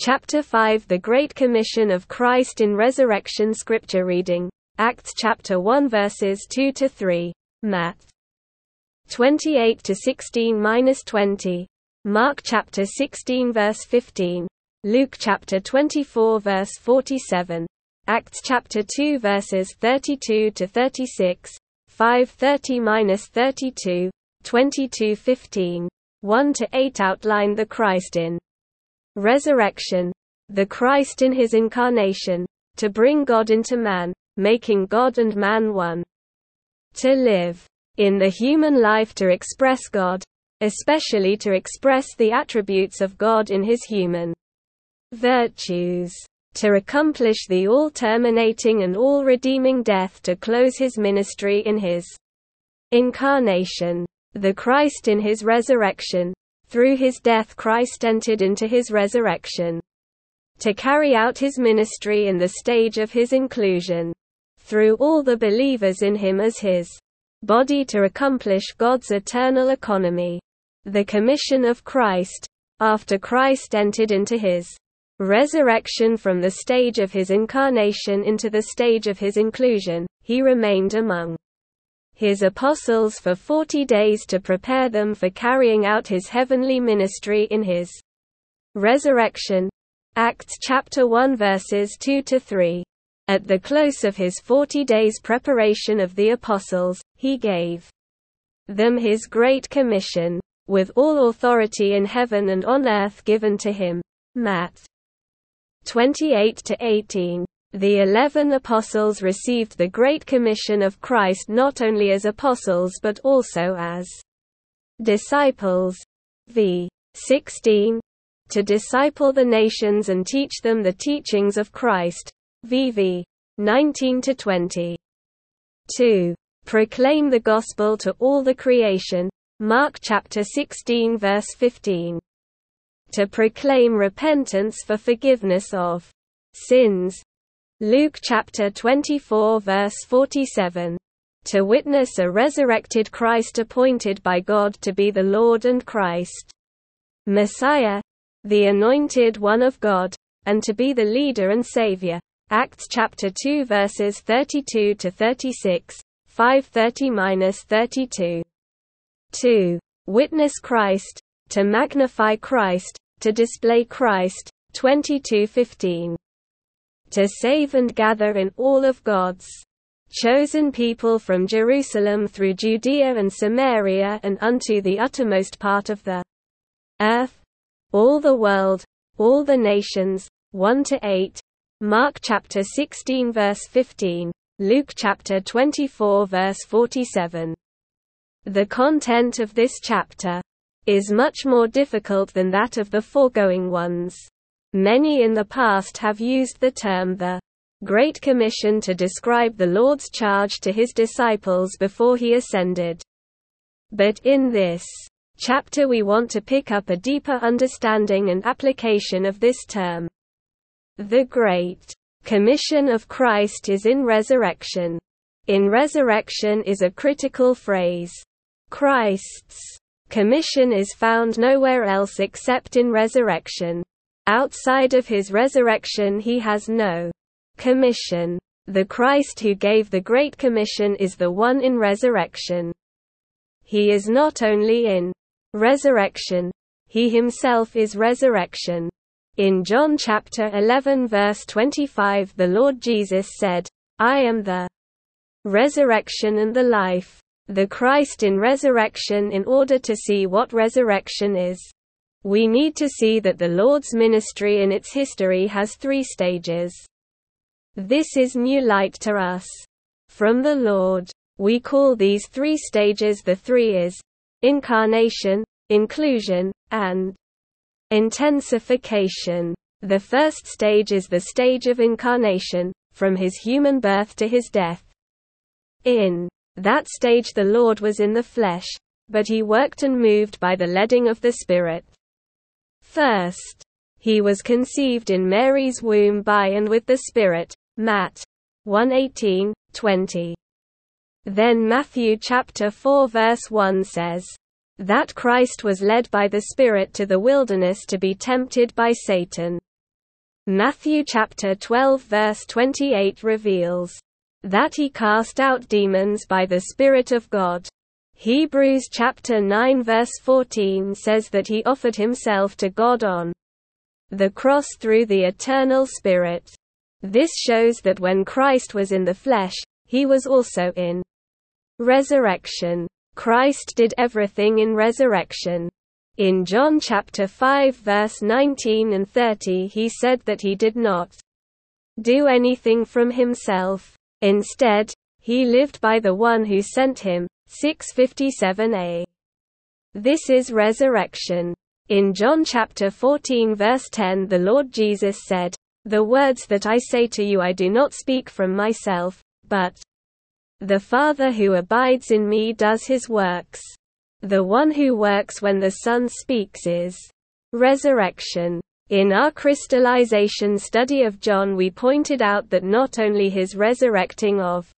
Chapter 5 The Great Commission of Christ in Resurrection Scripture Reading. Acts chapter 1 verses 2 to 3. Matt 28 to 16-20. Mark chapter 16 verse 15. Luke chapter 24 verse 47. Acts chapter 2 verses 32 to 36. 530-32. 22-15. 1 to 8 outline the Christ in resurrection, the Christ in his incarnation, to bring God into man, making God and man one. To live in the human life to express God, especially to express the attributes of God in his human virtues, to accomplish the all terminating and all redeeming death to close his ministry in his incarnation, the Christ in his resurrection, through his death Christ entered into his resurrection. To carry out his ministry in the stage of his inclusion. Through all the believers in him as his body to accomplish God's eternal economy. The commission of Christ. After Christ entered into his resurrection from the stage of his incarnation into the stage of his inclusion, he remained among his apostles for forty days to prepare them for carrying out his heavenly ministry in his resurrection. Acts chapter 1 verses 2 to 3. At the close of his forty days' preparation of the apostles, he gave them his great commission, with all authority in heaven and on earth given to him. Matt 28 to 18. The eleven apostles received the Great Commission of Christ not only as apostles but also as disciples. V. 16. To disciple the nations and teach them the teachings of Christ. VV 19 to 20. 2. Proclaim the gospel to all the creation. Mark chapter 16 verse 15. To proclaim repentance for forgiveness of sins. Luke chapter 24 verse 47. To witness a resurrected Christ appointed by God to be the Lord and Christ. Messiah, the anointed one of God, and to be the leader and savior. Acts chapter 2 verses 32 to 36, 530-32. 2. Witness Christ, to magnify Christ, to display Christ, 22:15 to save and gather in all of God's chosen people from Jerusalem through Judea and Samaria and unto the uttermost part of the earth, all the world, all the nations, 1 to 8. Mark chapter 16 verse 15, Luke chapter 24 verse 47. The content of this chapter is much more difficult than that of the foregoing ones. Many in the past have used the term the Great Commission to describe the Lord's charge to his disciples before he ascended. But in this chapter we want to pick up a deeper understanding and application of this term. The Great Commission of Christ is in resurrection. In resurrection is a critical phrase. Christ's commission is found nowhere else except in resurrection. Outside of his resurrection he has no commission. The Christ who gave the Great Commission is the one in resurrection. He is not only in resurrection, he himself is resurrection. In John chapter 11 verse 25 the Lord Jesus said, I am the resurrection and the life. The Christ in resurrection in order to see what resurrection is. We need to see that the Lord's ministry in its history has three stages. This is new light to us. From the Lord. We call these three stages the three is incarnation, inclusion, and intensification. The first stage is the stage of incarnation, from his human birth to his death. In that stage the Lord was in the flesh, but he worked and moved by the leading of the Spirit. First, he was conceived in Mary's womb by and with the Spirit. Matt 118, 20. Then Matthew chapter 4 verse 1 says, that Christ was led by the Spirit to the wilderness to be tempted by Satan. Matthew chapter 12 verse 28 reveals that he cast out demons by the Spirit of God. Hebrews chapter 9 verse 14 says that he offered himself to God on the cross through the eternal Spirit. This shows that when Christ was in the flesh, he was also in resurrection. Christ did everything in resurrection. In John chapter 5 verse 19 and 30 he said that he did not do anything from himself. Instead, he lived by the one who sent him. 657a. This is resurrection. In John chapter 14 verse 10 the Lord Jesus said, The words that I say to you I do not speak from myself, but the Father who abides in me does his works. The one who works when the Son speaks is resurrection. In our crystallization study of John we pointed out that not only his resurrecting of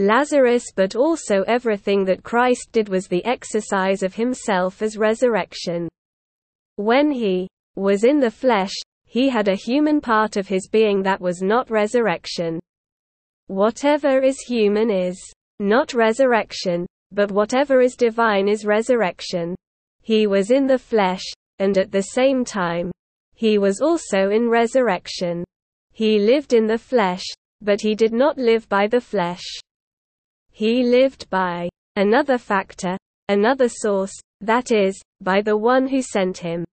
Lazarus but also everything that Christ did was the exercise of himself as resurrection. When he was in the flesh, he had a human part of his being that was not resurrection. Whatever is human is not resurrection, but whatever is divine is resurrection. He was in the flesh, and at the same time, he was also in resurrection. He lived in the flesh, but he did not live by the flesh. He lived by another factor, another source, that is, by the one who sent him.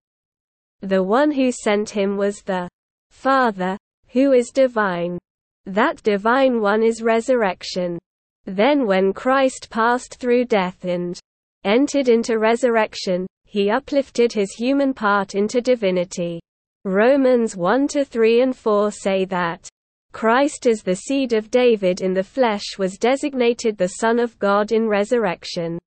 The one who sent him was the Father, who is divine. That divine one is resurrection. Then when Christ passed through death and entered into resurrection, he uplifted his human part into divinity. Romans 1 3 and 4 say that Christ as the seed of David in the flesh was designated the Son of God in resurrection.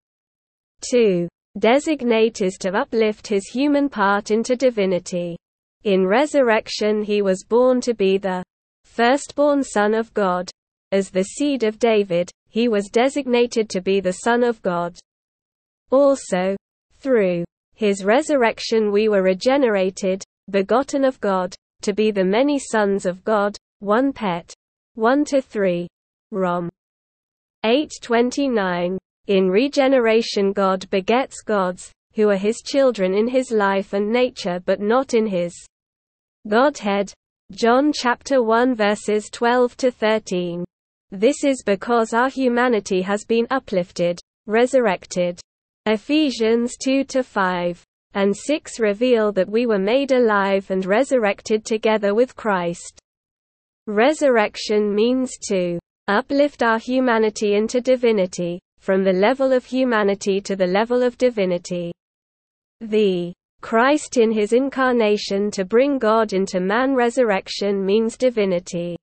2. Designate is to uplift his human part into divinity. In resurrection he was born to be the firstborn Son of God. As the seed of David, he was designated to be the Son of God. Also, through his resurrection we were regenerated, begotten of God, to be the many sons of God, 1 Pet. 1 to 3. Rom. 829. In regeneration God begets gods, who are his children in his life and nature but not in his Godhead. John chapter 1 verses 12 to 13. This is because our humanity has been uplifted, resurrected. Ephesians 2 to 5 and 6 reveal that we were made alive and resurrected together with Christ. Resurrection means to uplift our humanity into divinity, from the level of humanity to the level of divinity. The Christ in his incarnation to bring God into man resurrection means divinity.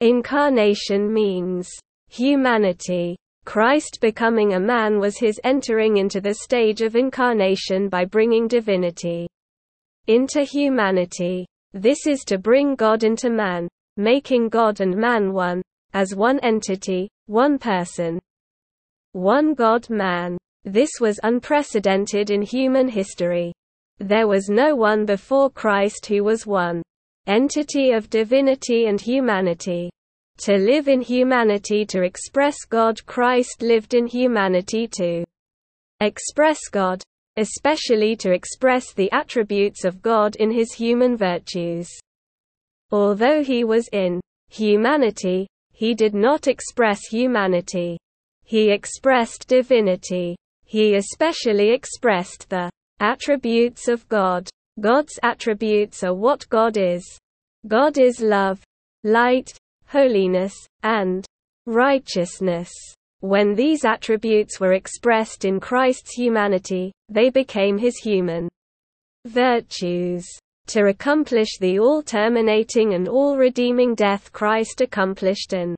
Incarnation means humanity. Christ becoming a man was his entering into the stage of incarnation by bringing divinity into humanity. This is to bring God into man, making God and man one, as one entity, one person. One God-man. This was unprecedented in human history. There was no one before Christ who was one entity of divinity and humanity. To live in humanity to express God Christ lived in humanity to express God, especially to express the attributes of God in his human virtues. Although he was in humanity, he did not express humanity. He expressed divinity. He especially expressed the attributes of God. God's attributes are what God is. God is love, light, holiness, and righteousness. When these attributes were expressed in Christ's humanity, they became his human virtues. To accomplish the all-terminating and all-redeeming death Christ accomplished an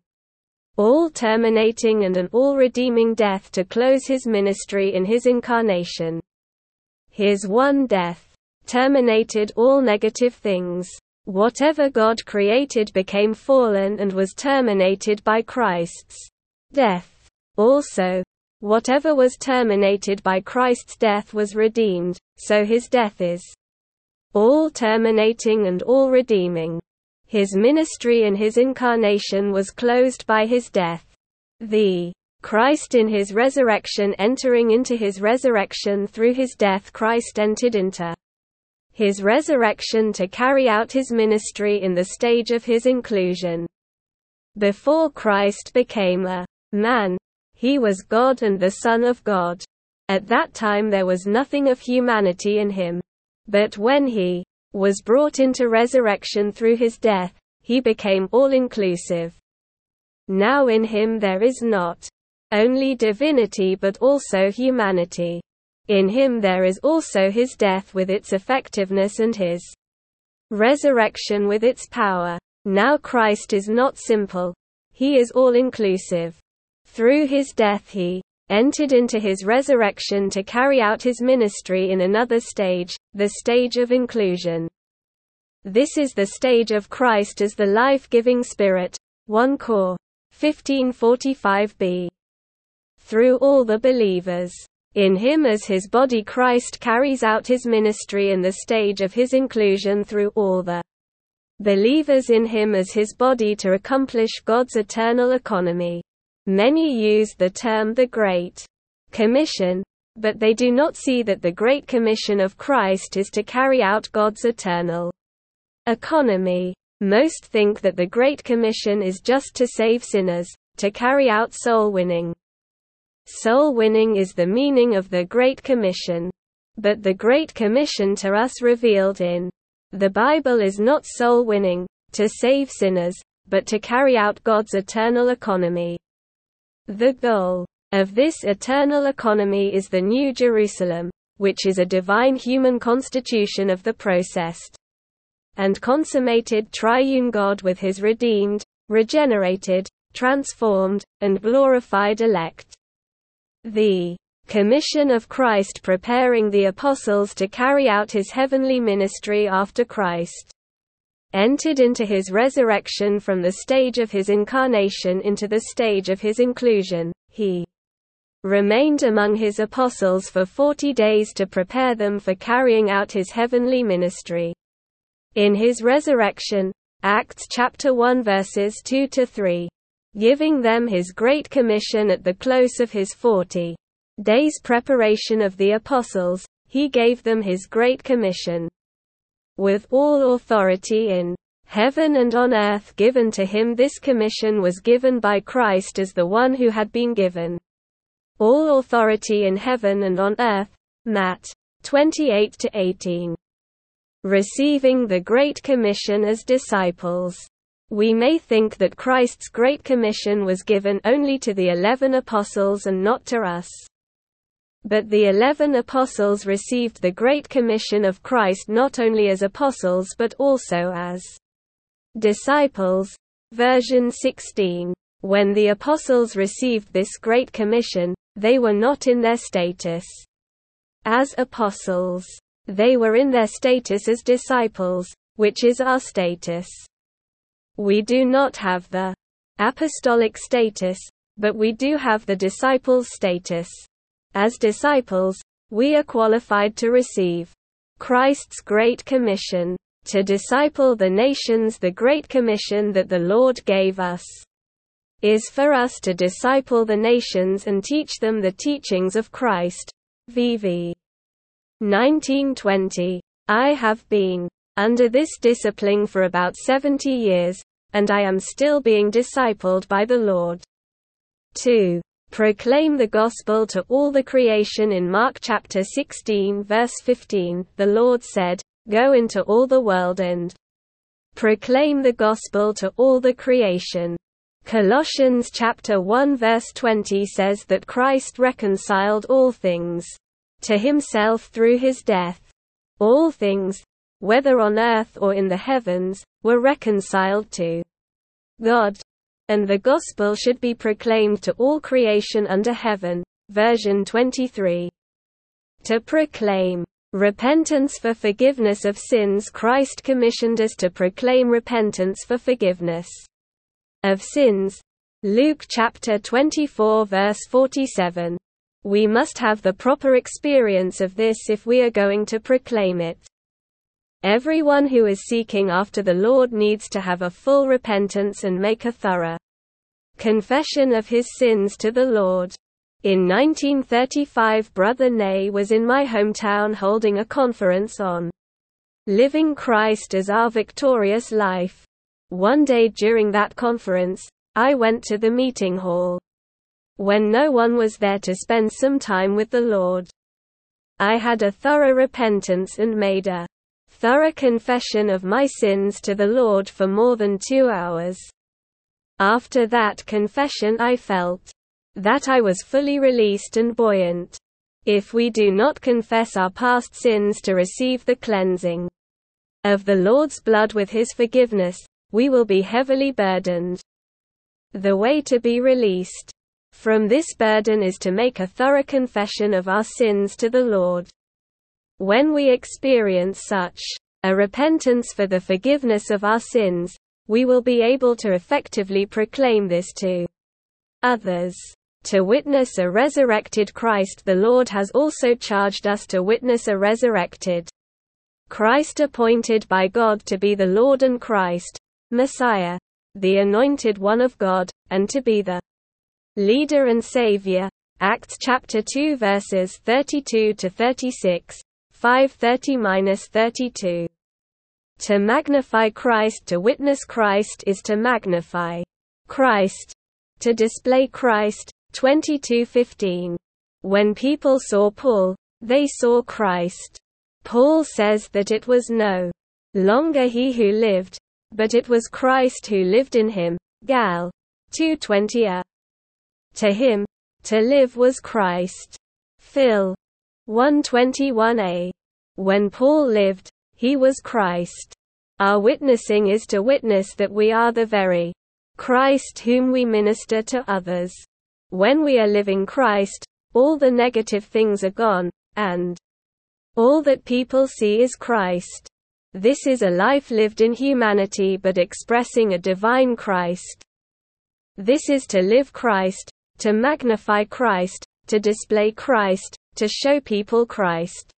all-terminating and an all-redeeming death to close his ministry in his incarnation. His one death terminated all negative things. Whatever God created became fallen and was terminated by Christ's death. Also, whatever was terminated by Christ's death was redeemed, so his death is all terminating and all redeeming. His ministry in his incarnation was closed by his death. The Christ in his resurrection entering into his resurrection through his death Christ entered into his resurrection to carry out his ministry in the stage of his inclusion. Before Christ became a man, he was God and the Son of God. At that time there was nothing of humanity in him. But when he was brought into resurrection through his death, he became all-inclusive. Now in him there is not only divinity but also humanity. In him there is also his death with its effectiveness and his resurrection with its power. Now Christ is not simple. He is all-inclusive. Through his death he entered into his resurrection to carry out his ministry in another stage, the stage of inclusion. This is the stage of Christ as the life-giving Spirit. 1 Cor. 1545b. Through all the believers. In him as his body Christ carries out his ministry in the stage of his inclusion through all the believers in him as his body to accomplish God's eternal economy. Many use the term the Great Commission, but they do not see that the Great Commission of Christ is to carry out God's eternal economy. Most think that the Great Commission is just to save sinners, to carry out soul winning. Soul winning is the meaning of the Great Commission. But the Great Commission to us revealed in the Bible is not soul winning, to save sinners, but to carry out God's eternal economy. The goal of this eternal economy is the New Jerusalem, which is a divine human constitution of the processed and consummated triune God with his redeemed, regenerated, transformed, and glorified elect. The commission of Christ preparing the apostles to carry out his heavenly ministry after Christ entered into his resurrection from the stage of his incarnation into the stage of his inclusion, he remained among his apostles for forty days to prepare them for carrying out his heavenly ministry. In his resurrection, Acts chapter 1 verses 2 to 3, giving them his great commission at the close of his 40 days preparation of the apostles, he gave them his great commission. With all authority in heaven and on earth given to him this commission was given by Christ as the one who had been given all authority in heaven and on earth. Matt 28 to 18. Receiving the Great Commission as disciples. We may think that Christ's Great Commission was given only to the eleven apostles and not to us. But the eleven apostles received the Great Commission of Christ not only as apostles but also as disciples. Version 16. When the apostles received this Great Commission, they were not in their status as apostles. They were in their status as disciples, which is our status. We do not have the apostolic status, but we do have the disciples' status. As disciples, we are qualified to receive Christ's Great Commission. To disciple the nations, the Great Commission that the Lord gave us is for us to disciple the nations and teach them the teachings of Christ. VV 1920. I have been under this discipline for about 70 years, and I am still being discipled by the Lord. 2. Proclaim the gospel to all the creation in Mark chapter 16 verse 15. The Lord said, Go into all the world and proclaim the gospel to all the creation. Colossians chapter 1 verse 20 says that Christ reconciled all things to himself through his death. All things, whether on earth or in the heavens, were reconciled to God. And the gospel should be proclaimed to all creation under heaven. Version 23. To proclaim repentance for forgiveness of sins, Christ commissioned us to proclaim repentance for forgiveness of sins. Luke chapter 24 verse 47. We must have the proper experience of this if we are going to proclaim it. Everyone who is seeking after the Lord needs to have a full repentance and make a thorough confession of his sins to the Lord. In 1935 Brother Nee was in my hometown holding a conference on living Christ as our victorious life. One day during that conference, I went to the meeting hall. When no one was there to spend some time with the Lord, I had a thorough repentance and made a thorough confession of my sins to the Lord for more than two hours. After that confession I felt that I was fully released and buoyant. If we do not confess our past sins to receive the cleansing of the Lord's blood with His forgiveness, we will be heavily burdened. The way to be released from this burden is to make a thorough confession of our sins to the Lord. When we experience such a repentance for the forgiveness of our sins, we will be able to effectively proclaim this to others. To witness a resurrected Christ the Lord has also charged us to witness a resurrected Christ appointed by God to be the Lord and Christ, Messiah, the Anointed One of God, and to be the leader and Savior. Acts chapter 2 verses 32 to 36, 530-32. To magnify Christ to witness Christ is to magnify Christ. To display Christ, 22:15. When people saw Paul, they saw Christ. Paul says that it was no longer he who lived, but it was Christ who lived in him. Gal 2:20a. To him, to live was Christ. Phil 121a. When Paul lived, he was Christ. Our witnessing is to witness that we are the very Christ whom we minister to others. When we are living Christ, all the negative things are gone, and all that people see is Christ. This is a life lived in humanity but expressing a divine Christ. This is to live Christ, to magnify Christ, to display Christ, to show people Christ.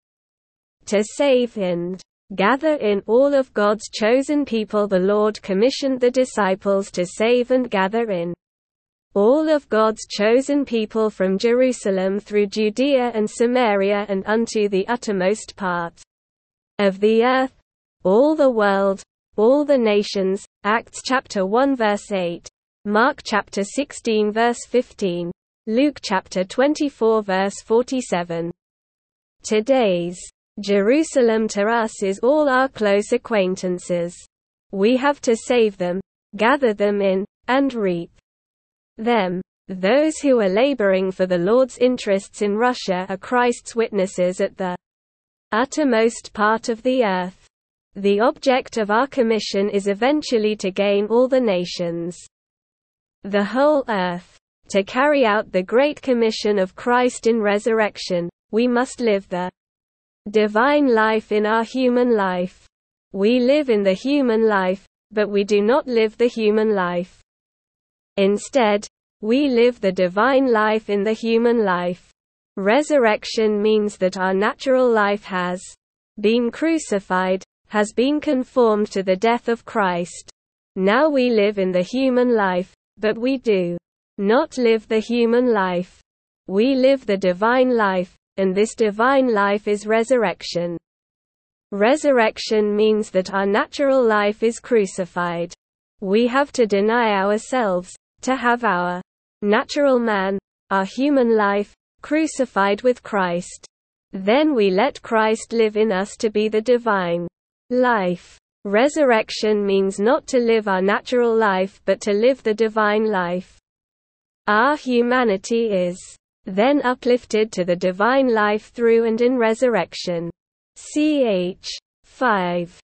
To save and gather in all of God's chosen people the Lord commissioned the disciples to save and gather in all of God's chosen people from Jerusalem through Judea and Samaria and unto the uttermost part of the earth, all the world, all the nations. Acts chapter 1 verse 8. Mark chapter 16 verse 15. Luke chapter 24 verse 47. Today's Jerusalem to us is all our close acquaintances. We have to save them, gather them in, and reap them. Those who are laboring for the Lord's interests in Russia are Christ's witnesses at the uttermost part of the earth. The object of our commission is eventually to gain all the nations, the whole earth. To carry out the great commission of Christ in resurrection, we must live the divine life in our human life. We live in the human life, but we do not live the human life. Instead, we live the divine life in the human life. Resurrection means that our natural life has been crucified, has been conformed to the death of Christ. Now we live in the human life, but we do not live the human life. We live the divine life, and this divine life is resurrection. Resurrection means that our natural life is crucified. We have to deny ourselves, to have our natural man, our human life, crucified with Christ. Then we let Christ live in us to be the divine life. Resurrection means not to live our natural life but to live the divine life. Our humanity is then uplifted to the divine life through and in resurrection. Ch. 5.